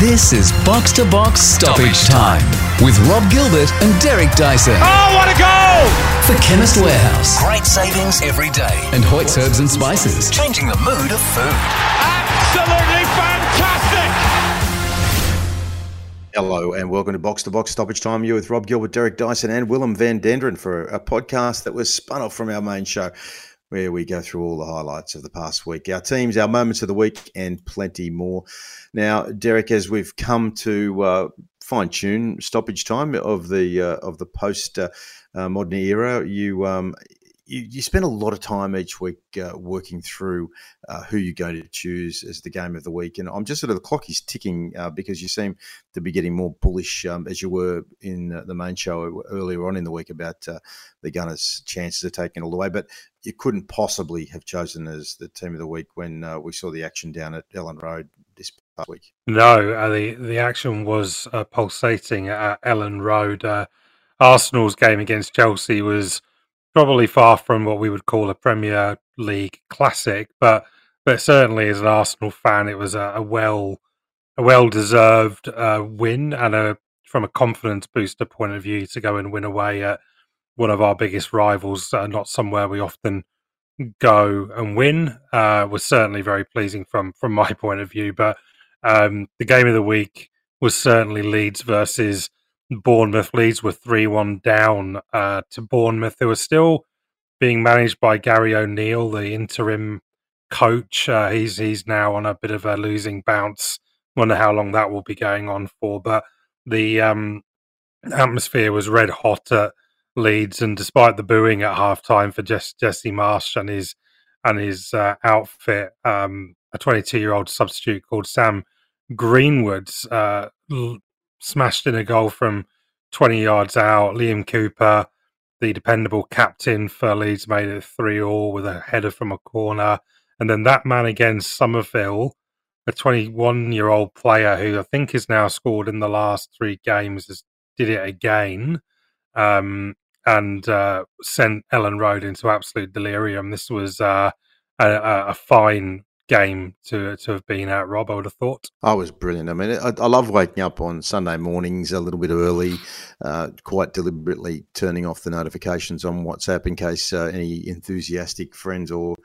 This is Box to Box Stoppage Time with Rob Gilbert and Derek Dyson Oh, what a goal! for Chemist Warehouse Great savings every day. and Hoyt's Herbs and Spices. Changing the mood of food. Absolutely fantastic! Hello and welcome to Box to Box Stoppage Time. You're with Rob Gilbert, Derek Dyson, and Willem Van Denderen for a podcast that was spun off from our main show, where we go through all the highlights of the past week, our teams, our moments of the week, and plenty more. Now, Derek, as we've come to uh, fine tune stoppage time of the uh, of the post uh, uh, modern era, you. Um, you, you spend a lot of time each week uh, working through uh, who you're going to choose as the game of the week. And I'm just sort of the clock is ticking uh, because you seem to be getting more bullish um, as you were in the main show earlier on in the week about uh, the Gunners' chances of taking it all the way. But you couldn't possibly have chosen as the team of the week when uh, we saw the action down at Elland Road this past week. No, uh, the the action was pulsating at Elland Road. Arsenal's game against Chelsea was probably far from what we would call a Premier League classic, but but certainly as an Arsenal fan, it was a, a well a well deserved uh, win and a from a confidence booster point of view to go and win away at one of our biggest rivals, uh, not somewhere we often go and win, uh, was certainly very pleasing from from my point of view. But um, the game of the week was certainly Leeds versus Bournemouth. Leeds were 3 1 down uh, to Bournemouth, who are still being managed by Gary O'Neill, the interim coach. Uh, he's, he's now on a bit of a losing bounce. Wonder how long that will be going on for. But the um, atmosphere was red hot at Leeds, and despite the booing at half time for Jess, Jesse Marsch and his and his uh, outfit, um, a 22 year old substitute called Sam Greenwoods uh, smashed in a goal from 20 yards out. Liam Cooper, the dependable captain for Leeds, made it 3 all with a header from a corner. And then that man against Summerville, a 21 year old player who I think has now scored in the last three games, has, did it again um, and uh, sent Elland Road into absolute delirium. This was uh, a a fine game to to have been at. Rob, I would have thought. I was brilliant. I mean, I, I love waking up on Sunday mornings a little bit early, uh, quite deliberately turning off the notifications on WhatsApp in case uh, any enthusiastic friends or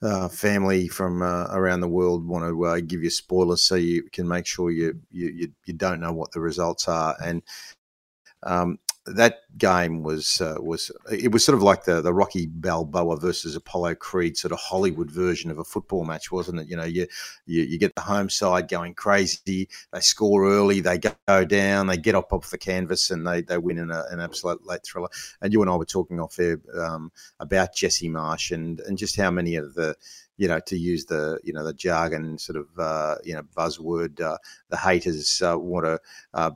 uh, family from uh, around the world want to uh, give you spoilers so you can make sure you, you you you don't know what the results are and um, that game was uh, was it was sort of like the the Rocky Balboa versus Apollo Creed sort of Hollywood version of a football match, wasn't it? You know, you you, you get the home side going crazy, they score early, they go down, they get up off the canvas, and they, they win in a, an absolute late thriller. And you and I were talking off there um, about Jesse Marsch and and just how many of the you know, to use the you know the jargon sort of uh, you know buzzword, uh, the haters uh, want to uh,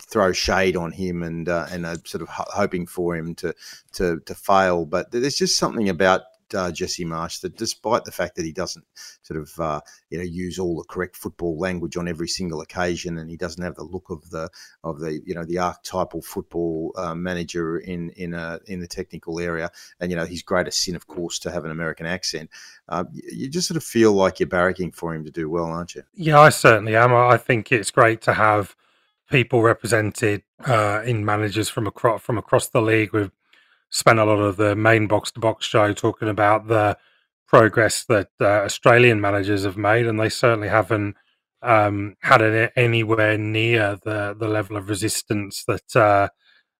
throw shade on him and uh, and are sort of ho- hoping for him to to to fail. But there's just something about uh, Jesse Marsch that, despite the fact that he doesn't sort of uh, you know use all the correct football language on every single occasion, and he doesn't have the look of the of the you know the archetypal football uh, manager in in a in the technical area, and you know his greatest sin, of course, to have an American accent. Uh, you, just sort of feel like you're barracking for him to do well, aren't you? Yeah, I certainly am. I think it's great to have people represented uh, in managers from across from across the league. We've spent a lot of the main box to box show talking about the progress that uh, Australian managers have made, and they certainly haven't um, had it anywhere near the the level of resistance that uh,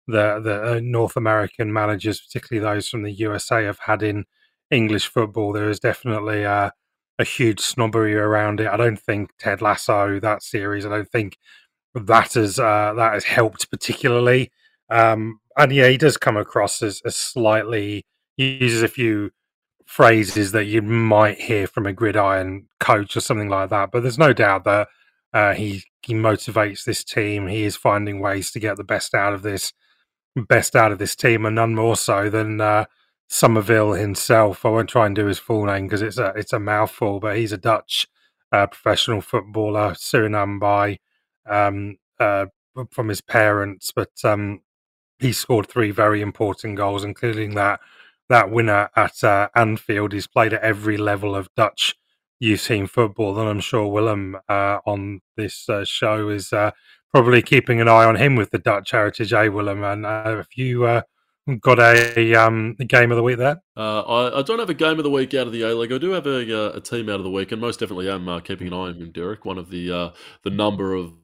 the the uh, North American managers, particularly those from the USA, have had in English football. There is definitely a, a huge snobbery around it. I don't think Ted Lasso that series. I don't think that has uh, that has helped particularly. Um, and yeah, he does come across as, as slightly he uses a few phrases that you might hear from a gridiron coach or something like that. But there's no doubt that uh, he he motivates this team. He is finding ways to get the best out of this best out of this team, and none more so than uh, Summerville himself. I won't try and do his full name because it's a it's a mouthful, but he's a Dutch uh, professional footballer, Suriname by um, uh, from his parents, but um, he scored three very important goals, including that that winner at uh, Anfield. He's played at every level of Dutch youth team football, and I'm sure Willem uh, on this uh, show is uh, probably keeping an eye on him with the Dutch heritage, eh, Willem? And uh, if you uh, got a, um, game of the week there? Uh, I, I, don't have a game of the week out of the A League. I do have a, a, team out of the week, and most definitely am keeping an eye on him, Derek. One of the the number of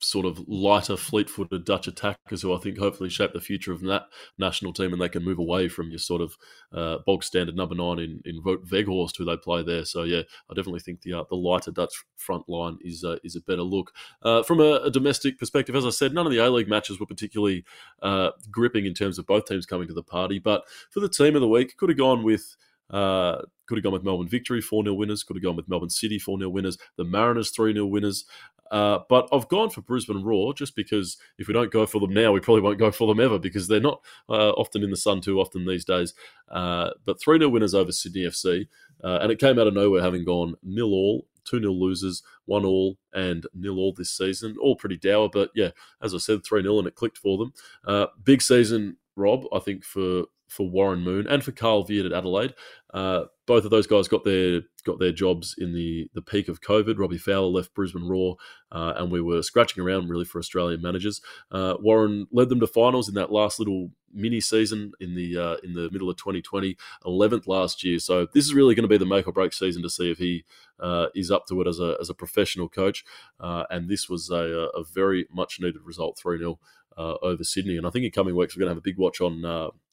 sort of lighter, fleet-footed Dutch attackers who I think hopefully shape the future of that national team, and they can move away from your sort of uh, bog standard number nine in in Weghorst, who they play there. So yeah, I definitely think the uh, the lighter Dutch front line is uh, is a better look uh, from a, a, domestic perspective. As I said, none of the A League matches were particularly uh, gripping in terms of both teams coming to the party, but for the team of the week, could have gone with. Uh, could have gone with Melbourne Victory, 4 0 winners. Could have gone with Melbourne City, 4 0 winners. The Mariners, 3 0 winners. Uh, but I've gone for Brisbane Roar just because if we don't go for them now, we probably won't go for them ever because they're not uh, often in the sun too often these days. Uh, but 3 0 winners over Sydney FC. Uh, and it came out of nowhere having gone nil all, 2 0 losers, 1 all, and nil all this season. All pretty dour, but yeah, as I said, 3 0 and it clicked for them. Uh, big season, Rob, I think, for for Warren Moon and for Carl Veart at Adelaide. Uh, both of those guys got their got their jobs in the the peak of COVID. Robbie Fowler left Brisbane Roar, uh, and we were scratching around really for Australian managers. Uh, Warren led them to finals in that last little mini season in the uh, in the middle of 2020, 11th last year. So this is really going to be the make or break season to see if he uh, is up to it as a as a professional coach. Uh, and this was a, a very much needed result, three 0 uh, over Sydney. And I think in coming weeks we're going to have a big watch on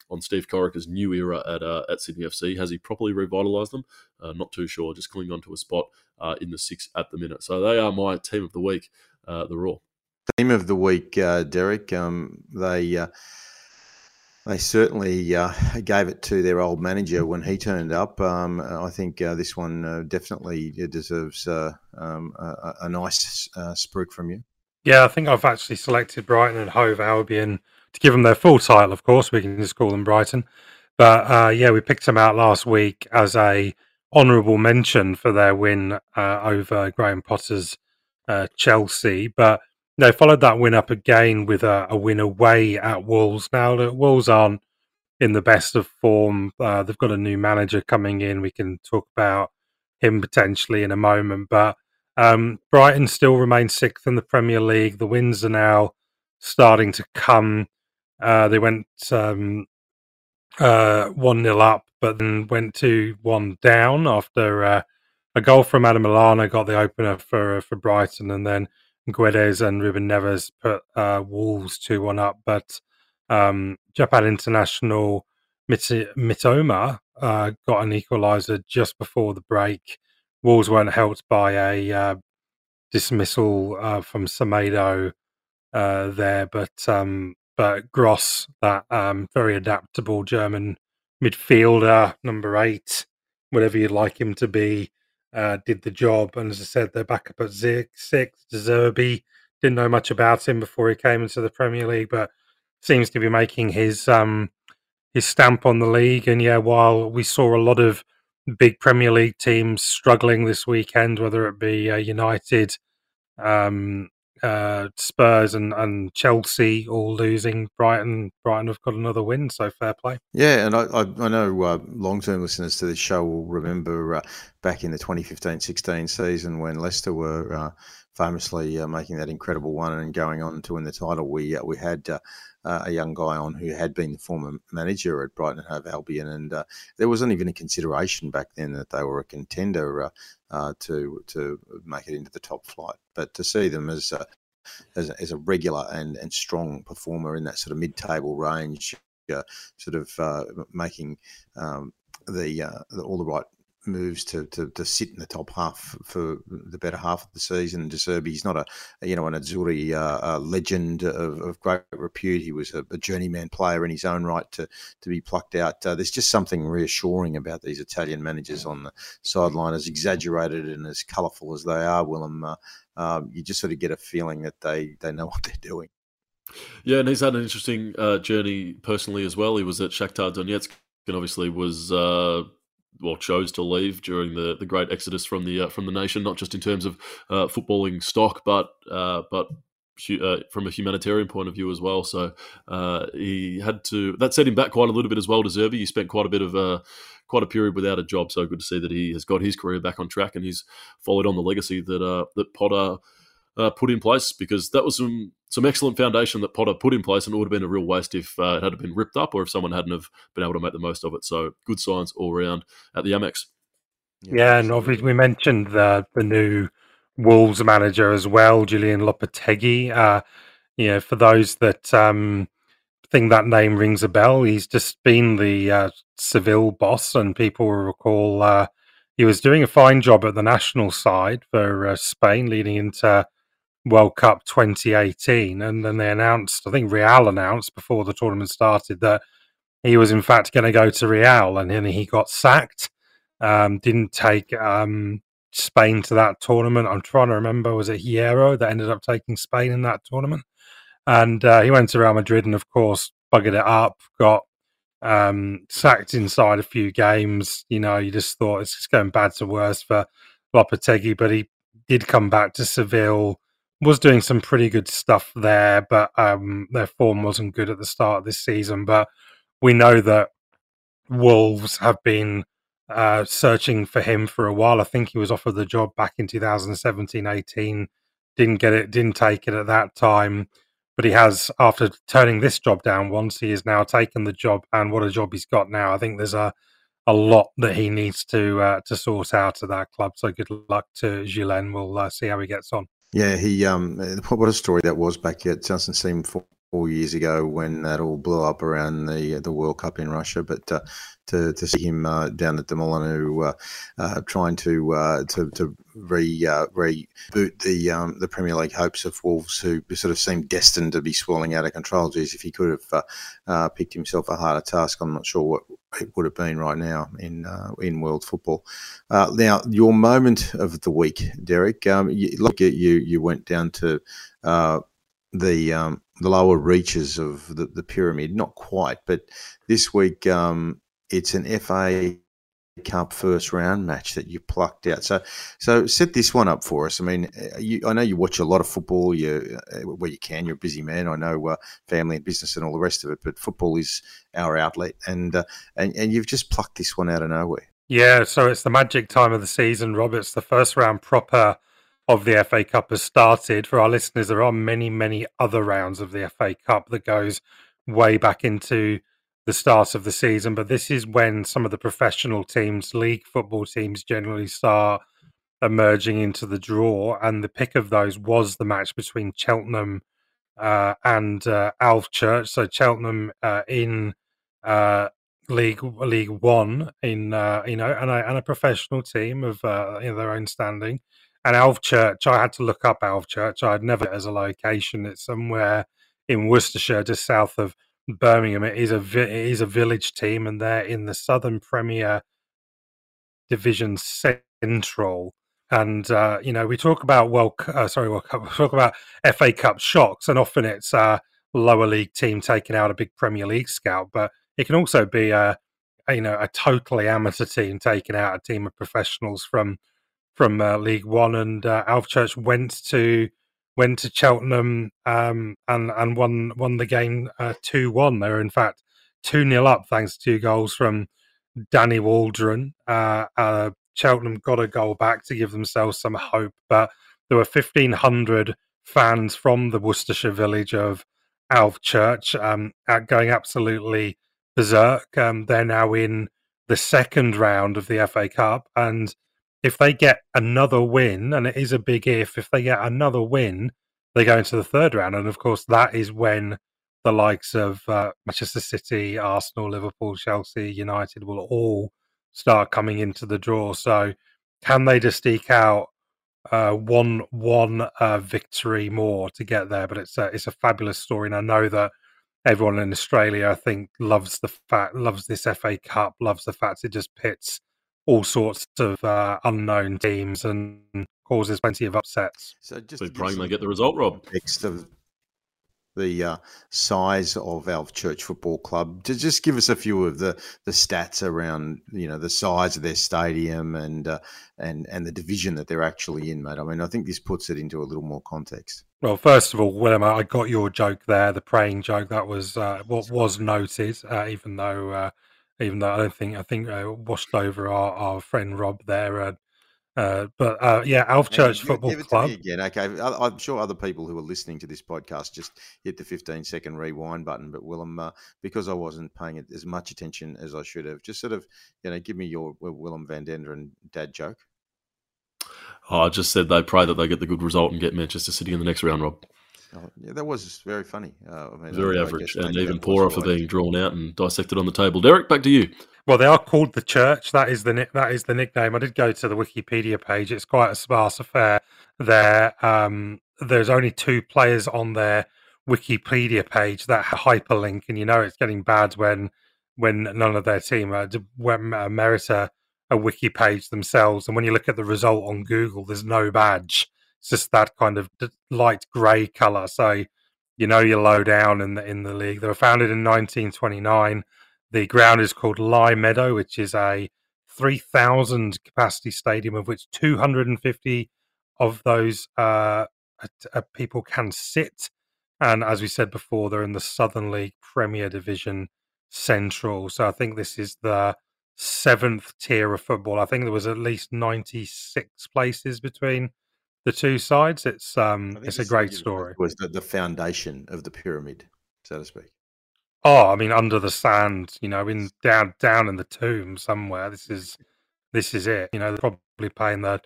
on Steve Corica's new era at uh, at Sydney FC. Has he properly revitalised them? Uh, not too sure. Just clinging on to a spot uh, in the six at the minute. So they are my team of the week, uh, the Roar. Team of the week, uh, Derek. Um, they uh, they certainly gave it to their old manager when he turned up. Um, I think this one definitely deserves um, a, a, nice spruik from you. Yeah, I think I've actually selected Brighton and Hove Albion to give them their full title, of course, we can just call them Brighton. But uh, yeah, we picked them out last week as a honourable mention for their win uh, over Graham Potter's uh, Chelsea. But they followed that win up again with a, a, win away at Wolves. Now, Wolves aren't in the best of form. Uh, they've got a new manager coming in. We can talk about him potentially in a moment. But um, Brighton still remains sixth in the Premier League. The wins are now starting to come. Uh, they went um, uh, 1 0 up, but then went 2 1 down after uh, a goal from Adam Lallana got the opener for for Brighton, and then Guedes and Ruben Neves put uh, Wolves 2 1 up. But um, Japan International Mit- Mitoma uh, got an equaliser just before the break. Wolves weren't helped by a uh, dismissal uh, from Semedo uh, there, but um, but Gross, that um, very adaptable German midfielder, number eight, whatever you'd like him to be, uh, did the job. And as I said, they're back up at six. De Zerbi didn't know much about him before he came into the Premier League, but seems to be making his um, his stamp on the league. And yeah, while we saw a lot of big Premier League teams struggling this weekend, whether it be uh, United, um, uh, Spurs and, and Chelsea all losing. Brighton Brighton have got another win, so fair play. Yeah, and I, I, I know uh, long term listeners to this show will remember uh, back in the 2015-16 season when Leicester were uh, famously uh, making that incredible one and going on to win the title. We uh, we had uh, a young guy on who had been the former manager at Brighton and Hove Albion, and uh, there wasn't even a consideration back then that they were a contender uh to to make it into the top flight. But to see them as uh, as, as, a regular and, and strong performer in that sort of mid-table range, uh, sort of making um, the, the all the right moves to, to, to sit in the top half for the better half of the season. De he's not a, you know an Azzurri uh, legend of, of, great repute. He was a, a, journeyman player in his own right to to be plucked out. Uh, there's just something reassuring about these Italian managers on the sideline, as exaggerated and as colourful as they are. Willem, uh, um, you just sort of get a feeling that they they know what they're doing. Yeah, and he's had an interesting uh, journey personally as well. He was at Shakhtar Donetsk and obviously was uh, well chose to leave during the, the great exodus from the uh, from the nation, not just in terms of uh, footballing stock, but uh, but uh, from a humanitarian point of view as well. So uh, he had to that set him back quite a little bit as well. Deserving, he spent quite a bit of uh, quite a period without a job. So good to see that he has got his career back on track and he's followed on the legacy that uh, that Potter uh, put in place because that was some some excellent foundation that Potter put in place, and it would have been a real waste if uh, it had been ripped up or if someone hadn't have been able to make the most of it. So good signs all around at the Amex. Yeah, yeah and obviously we mentioned the the new Wolves manager as well, Julian Lopetegui. Uh, you know, for those that um, think that name rings a bell, he's just been the uh, Seville boss, and people will recall uh, he was doing a fine job at the national side for uh, Spain, leading into World Cup 2018, and then they announced, I think Real announced before the tournament started that he was in fact going to go to Real, and then he got sacked. Um, didn't take um, Spain to that tournament. I'm trying to remember, was it Hierro that ended up taking Spain in that tournament? And uh, he went to Real Madrid, and of course, buggered it up. Got um, sacked inside a few games. You know, you just thought it's just going bad to worse for Lopetegui, but he did come back to Seville was doing some pretty good stuff there, but um, their form wasn't good at the start of this season. But we know that Wolves have been uh, searching for him for a while. I think he was offered the job back in 2017 18, didn't get it, didn't take it at that time. But he has, after turning this job down once, he has now taken the job. And what a job he's got now! I think there's a a lot that he needs to uh, to sort out at that club. So good luck to Julien. We'll uh, see how he gets on. Yeah, he um, what a story that was back at doesn't seem four, four years ago when that all blew up around the the World Cup in Russia. But uh, to, to see him uh, down at the Molineux uh, uh, trying to uh, to to re uh, reboot the um, the Premier League hopes of Wolves, who sort of seemed destined to be swelling out of control. Geez, if he could have uh, picked himself a harder task, I'm not sure what it would have been right now in in world football. now, your moment of the week, Derek. Um, you, look at you. You went down to the um, the lower reaches of the, the pyramid, not quite, but this week um, it's an FA Cup first round match that you plucked out. So, so set this one up for us. I mean, uh, you, I know you watch a lot of football. You uh, where you can. You're a busy man. I know uh, family and business and all the rest of it. But football is our outlet, and uh, and and you've just plucked this one out of nowhere. Yeah. So it's the magic time of the season, Rob. It's the first round proper of the FA Cup has started. For our listeners, there are many, many other rounds of the FA Cup that goes way back into the start of the season, but this is when some of the professional teams, league football teams, generally start emerging into the draw. And the pick of those was the match between Cheltenham uh, and uh, Alvechurch. So Cheltenham uh, in uh, League League One, in uh, you know, and a, and a professional team of uh, you know, their own standing. And Alvechurch, I had to look up Alvechurch. I'd never as a location. It's somewhere in Worcestershire, just south of Birmingham. It is a it is a village team, and they're in the Southern Premier Division Central. And uh, you know, we talk about well, uh, sorry, World Cup. We talk about FA Cup shocks, and often it's a lower league team taking out a big Premier League scout, but it can also be a, a you know a totally amateur team taking out a team of professionals from from uh, League One. And uh, Alvechurch went to went to Cheltenham um, and and won won the game uh, two uh, one. They were in fact two 0 up thanks to two goals from Danny Waldron. Uh, uh, Cheltenham got a goal back to give themselves some hope, but there were fifteen hundred fans from the Worcestershire village of Alvechurch um, going absolutely berserk. Um, they're now in the second round of the FA Cup and if they get another win, and it is a big if, if they get another win, they go into the third round. And of course, that is when the likes of uh, Manchester City, Arsenal, Liverpool, Chelsea, United will all start coming into the draw. So, can they just eke out uh, one one uh, victory more to get there? But it's a it's a fabulous story, and I know that everyone in Australia, I think, loves the fact loves this FA Cup, loves the fact it just pits all sorts of uh, unknown teams and causes plenty of upsets. So just so praying they get the result, Rob. Of, the uh, size of our church football club. To just give us a few of the, the stats around, you know, the size of their stadium and uh, and and the division that they're actually in, mate. I mean, I think this puts it into a little more context. Well, first of all, Willem, I got your joke there, the praying joke. That was uh, what was noted, uh, even though uh, even though I don't think I think uh, washed over our, our friend Rob there. Uh, uh, but uh, yeah, Alvechurch Give- Football give it to Club. me again, okay. I- I'm sure other people who are listening to this podcast just hit the 15 second rewind button. But Willem, uh, because I wasn't paying it as much attention as I should have, just sort of, you know, give me your Willem Van Denderen dad joke. Oh, I just said they pray that they get the good result and get Manchester City in the next round, Rob. Oh, yeah, that was very funny. Uh, I mean, Very I- I average guess and even poorer for being drawn out and dissected on the table. Derek, back to you. Well, they are called the Church. That is the that is the nickname. I did go to the Wikipedia page. It's quite a sparse affair there. Um, there's only two players on their Wikipedia page that hyperlink, and you know it's getting bad when when none of their team uh, when, uh, merit a, a wiki page themselves. And when you look at the result on Google, there's no badge. It's just that kind of light grey color. So you know you're low down in the in the league. They were founded in 1929. The ground is called Lye Meadow, which is a 3,000 capacity stadium, of which 250 of those uh, uh, people can sit. And as we said before, they're in the Southern League Premier Division Central. So I think this is the seventh tier of football. I think there was at least 96 places between the two sides. It's um, it's a great story. Was the, the foundation of the pyramid, so to speak. Oh, I mean, under the sand, you know, in down down in the tomb somewhere. This is this is it. You know, they're probably playing the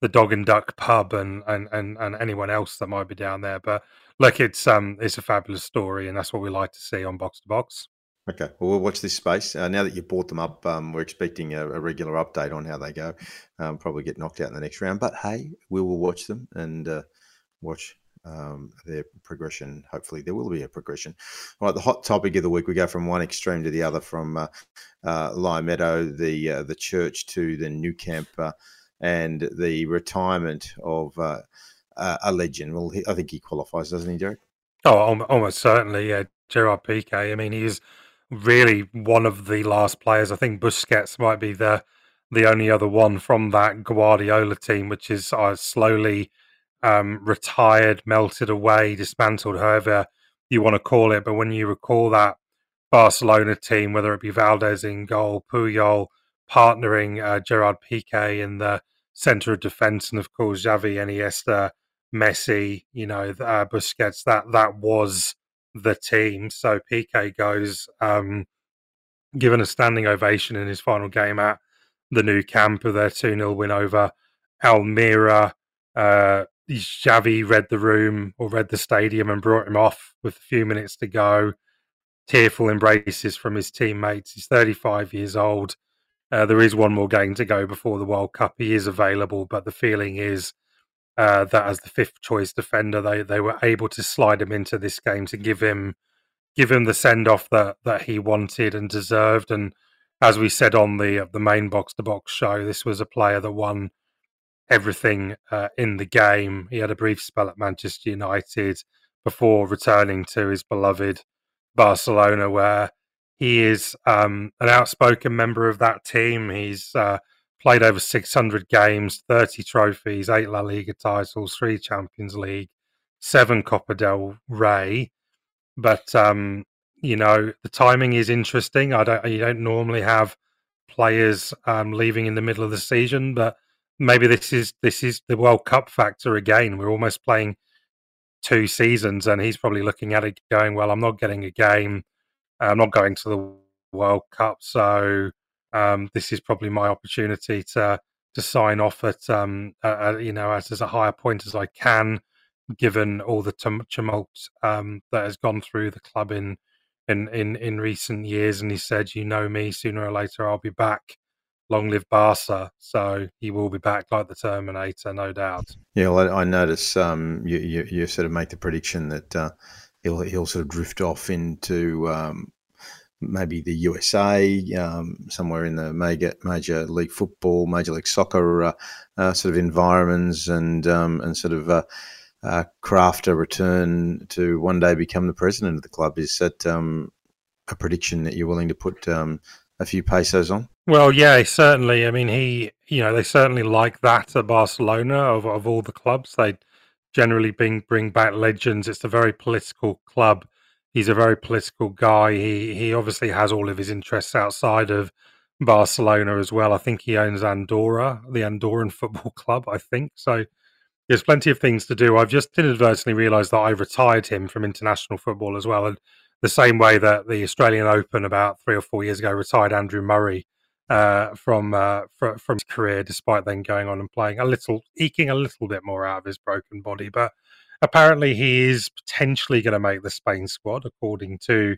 the dog and duck pub and and and, and anyone else that might be down there. But look, it's um it's a fabulous story, and that's what we like to see on box to box. Okay, well, we'll watch this space. Uh, now that you've brought them up, um, we're expecting a, a regular update on how they go. Um, probably get knocked out in the next round, but hey, we will watch them and uh, watch um, their progression. Hopefully, there will be a progression. All right, the hot topic of the week. We go from one extreme to the other, from uh, uh, Meadow, the uh, the church, to the Nou Camp, uh, and the retirement of uh, a legend. Well, he, I think he qualifies, doesn't he, Derek? Oh, almost certainly, yeah. Gerard Piqué. I mean, he's really one of the last players. I think Busquets might be the the only other one from that Guardiola team, which is uh, slowly um, retired, melted away, dismantled, however you want to call it. But when you recall that Barcelona team, whether it be Valdés in goal, Puyol partnering uh, Gerard Piqué in the centre of defence, and of course Xavi, Iniesta, Messi, you know, uh, Busquets, that that was the team. So Piqué goes, um, given a standing ovation in his final game at the Nou Camp of their 2 0 win over Almería. Uh, Xavi read the room or read the stadium and brought him off with a few minutes to go. Tearful embraces from his teammates. He's 35 years old. Uh, there is one more game to go before the World Cup. He is available, but the feeling is uh, that as the fifth choice defender, they they were able to slide him into this game to give him give him the send off that that he wanted and deserved. And as we said on the the main box to box show, this was a player that won everything uh, in the game. He had a brief spell at Manchester United before returning to his beloved Barcelona, where he is um, an outspoken member of that team. He's uh, played over 600 games, 30 trophies, eight La Liga titles, three Champions League, seven Copa del Rey. But um, you know the timing is interesting. I don't. You don't normally have players um, leaving in the middle of the season, but maybe this is this is the World Cup factor again. We're almost playing two seasons, and he's probably looking at it going, "Well, I'm not getting a game. I'm not going to the World Cup, so um, this is probably my opportunity to to sign off at um, you know at as a higher point as I can, given all the tum- tumult um, that has gone through the club in." In, in in recent years, and he said, "You know me. Sooner or later, I'll be back." long live Barca. So he will be back like the Terminator, no doubt. Yeah, well, I, I notice um, you, you, you sort of make the prediction that uh, he'll he'll sort of drift off into um, maybe the USA, um, somewhere in the major major league football, major league soccer uh, uh, sort of environments, and um, and sort of. Uh, uh, craft a return to one day become the president of the club. Is that um, a prediction that you're willing to put um, a few pesos on? Well, yeah, certainly. I mean, he, you know, they certainly like that at Barcelona of, of all the clubs. They generally bring bring back legends. It's a very political club. He's a very political guy. He he obviously has all of his interests outside of Barcelona as well. I think he owns Andorra, the Andorran football club. I think so. There's plenty of things to do. I've just inadvertently realised that I retired him from international football as well, and the same way that the Australian Open about three or four years ago retired Andrew Murray uh, from uh, fr- from his career, despite then going on and playing a little, eking a little bit more out of his broken body. But apparently, he is potentially going to make the Spain squad, according to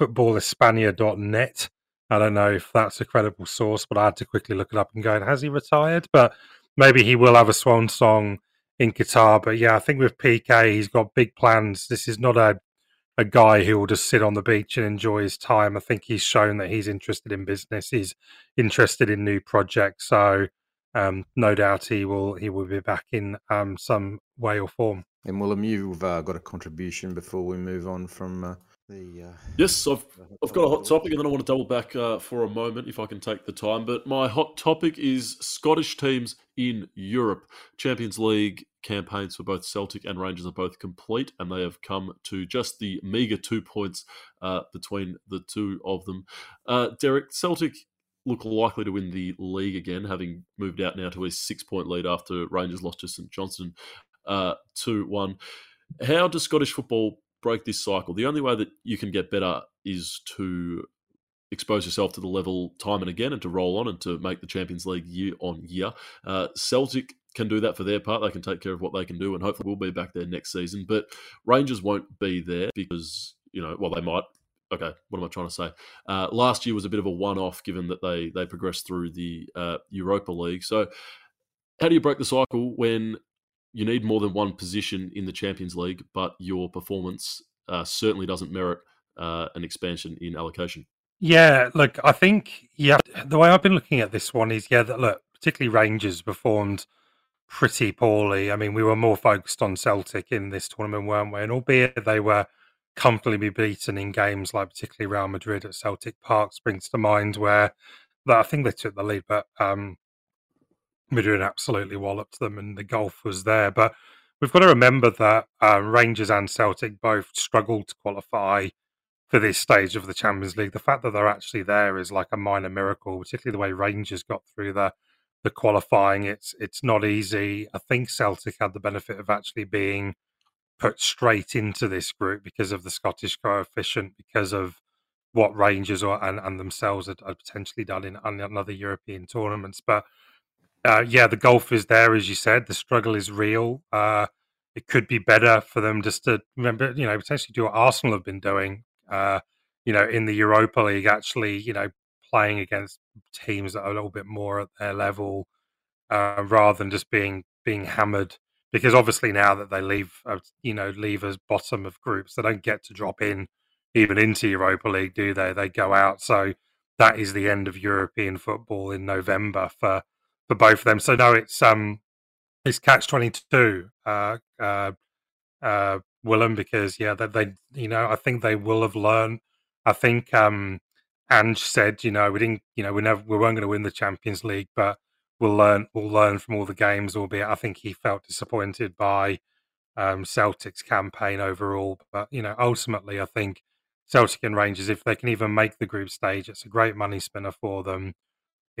FootballEspania.net. I don't know if that's a credible source, but I had to quickly look it up and go, has he retired? But maybe he will have a swan song in Qatar. But yeah, I think with Piqué, he's got big plans. This is not a a guy who will just sit on the beach and enjoy his time. I think he's shown that he's interested in business. He's interested in new projects. So um, no doubt he will he will be back in um, some way or form. And Willem, you've uh, got a contribution before we move on from uh, the. Uh, yes, I've, I've got a hot topic, and then I want to double back uh, for a moment if I can take the time. But my hot topic is Scottish teams in Europe. Champions League campaigns for both Celtic and Rangers are both complete, and they have come to just the meagre two points uh, between the two of them. Uh, Derek, Celtic look likely to win the league again, having moved out now to a six point lead after Rangers lost to St Johnstone uh, 2 1. How does Scottish football break this cycle? The only way that you can get better is to expose yourself to the level time and again and to roll on and to make the Champions League year on year. Uh, Celtic can do that for their part. They can take care of what they can do, and hopefully we'll be back there next season. But Rangers won't be there because you know, well, they might. Okay, what am I trying to say? Uh, last year was a bit of a one-off, given that they they progressed through the uh, Europa League. So, how do you break the cycle when you need more than one position in the Champions League, but your performance uh, certainly doesn't merit uh, an expansion in allocation? Yeah, look, I think yeah, the way I've been looking at this one is yeah, that look, particularly Rangers performed pretty poorly. I mean, we were more focused on Celtic in this tournament, weren't we? And albeit they were comfortably be beaten in games like particularly Real Madrid at Celtic Park springs to mind where that I think they took the lead, but um, Madrid absolutely walloped them and the golf was there. But we've got to remember that uh, Rangers and Celtic both struggled to qualify for this stage of the Champions League. The fact that they're actually there is like a minor miracle, particularly the way Rangers got through the the qualifying. It's it's not easy. I think Celtic had the benefit of actually being put straight into this group because of the Scottish coefficient, because of what Rangers or and, and themselves had, had potentially done in, in other European tournaments. But uh, yeah, the golf is there, as you said. The struggle is real. Uh, it could be better for them just to remember, you know, potentially do what Arsenal have been doing. Uh, you know, in the Europa League, actually, you know, playing against teams that are a little bit more at their level, uh, rather than just being being hammered. Because obviously now that they leave, uh, you know, leave as bottom of groups, they don't get to drop in even into Europa League, do they? They go out. So that is the end of European football in November for for both of them. So no, it's um, it's catch twenty two, uh, uh, uh, Willem, because yeah, they, they, you know, I think they will have learned. I think um, Ange said, you know, we didn't, you know, we never, we weren't going to win the Champions League, but we'll learn, we'll learn from all the games. Albeit, I think he felt disappointed by um, Celtic's campaign overall, but you know, ultimately, I think Celtic and Rangers, if they can even make the group stage, it's a great money spinner for them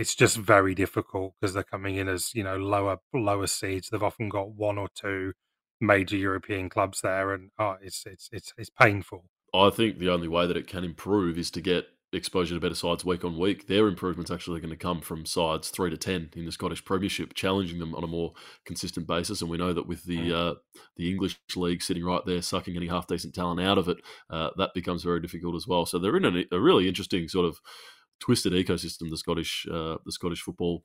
it's just very difficult because they're coming in as you know lower lower seeds. They've often got one or two major European clubs there, and oh, it's it's it's it's painful. I think the only way that it can improve is to get exposure to better sides week on week. Their improvements actually going to come from sides three to ten in the Scottish Premiership, challenging them on a more consistent basis. And we know that with the mm. uh, the English league sitting right there, sucking any half decent talent out of it, uh, that becomes very difficult as well. So they're in a, a really interesting sort of twisted ecosystem, the Scottish uh, the Scottish football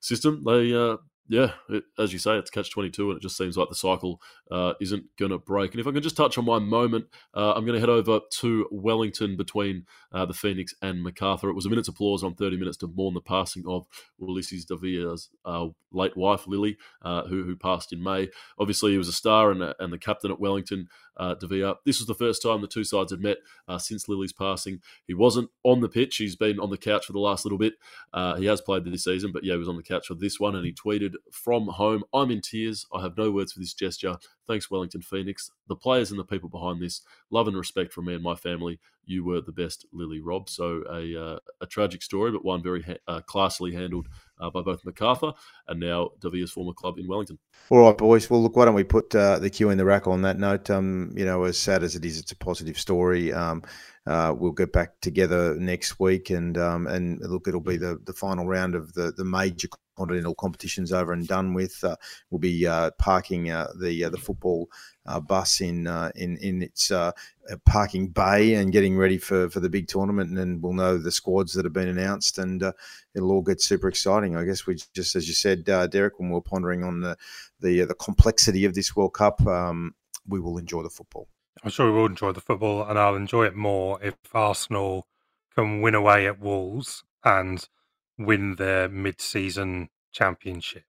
system. They uh, yeah, it, as you say, it's catch 22, and it just seems like the cycle uh, isn't going to break. And if I can just touch on one moment, uh, I'm going to head over to Wellington between uh, the Phoenix and Macarthur. It was a minute's applause on 30 minutes to mourn the passing of Ulises Dávila's uh, late wife, Lily, uh, who, who passed in May. Obviously, he was a star and, and the captain at Wellington, uh, Dávila. This was the first time the two sides had met since Lily's passing. He wasn't on the pitch, he's been on the couch for the last little bit. he has played this season, but yeah, he was on the couch for this one, and he tweeted, from home. I'm in tears. I have no words for this gesture. Thanks, Wellington Phoenix. The players and the people behind this, love and respect from me and my family. You were the best, Lily Rob. So a, uh, a tragic story, but one very ha- uh, classily handled uh, by both Macarthur and now Dávila's former club in Wellington. All right, boys. Well, look, why don't we put uh, the cue in the rack on that note? Um, you know, as sad as it is, it's a positive story. Um, uh, we'll get back together next week, and um, and look, it'll be the, the final round of the, the major continental competitions over and done with. Uh, we'll be uh, parking uh, the uh, the football uh, bus in in in its parking bay and getting ready for, for the big tournament, and then we'll know the squads that have been announced, and it'll all get super exciting. I guess we just, as you said, Derek, when we we're pondering on the the the complexity of this World Cup, um, we will enjoy the football. I'm sure we will enjoy the football, and I'll enjoy it more if Arsenal can win away at Wolves and win their mid-season championship.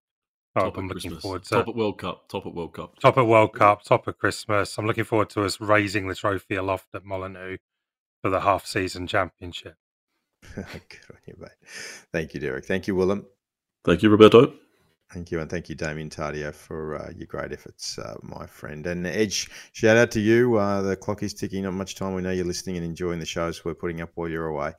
Top I'm looking Christmas. forward to top at World Cup, top at World Cup, top at World Cup, top at Christmas. I'm looking forward to us raising the trophy aloft at Molineux for the half-season championship. Good on you, mate. Thank you, Derek. Thank you, Willem. Thank you, Roberto. Thank you, and thank you, Damien Tardio, for uh, your great efforts, uh, my friend. And Edge, shout out to you. Uh, the clock is ticking. Not much time. We know you're listening and enjoying the shows we're putting up while you're away.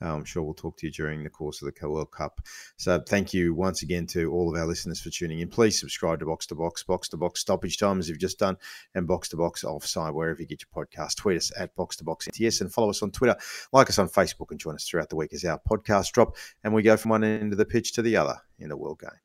Uh, I'm sure we'll talk to you during the course of the World Cup. So thank you once again to all of our listeners for tuning in. Please subscribe to Box to Box, Box to Box Stoppage Time as you've just done, and Box to Box Offside wherever you get your podcast. Tweet us at Box to Box NTS and follow us on Twitter. Like us on Facebook and join us throughout the week as our podcast drop and we go from one end of the pitch to the other in the world game.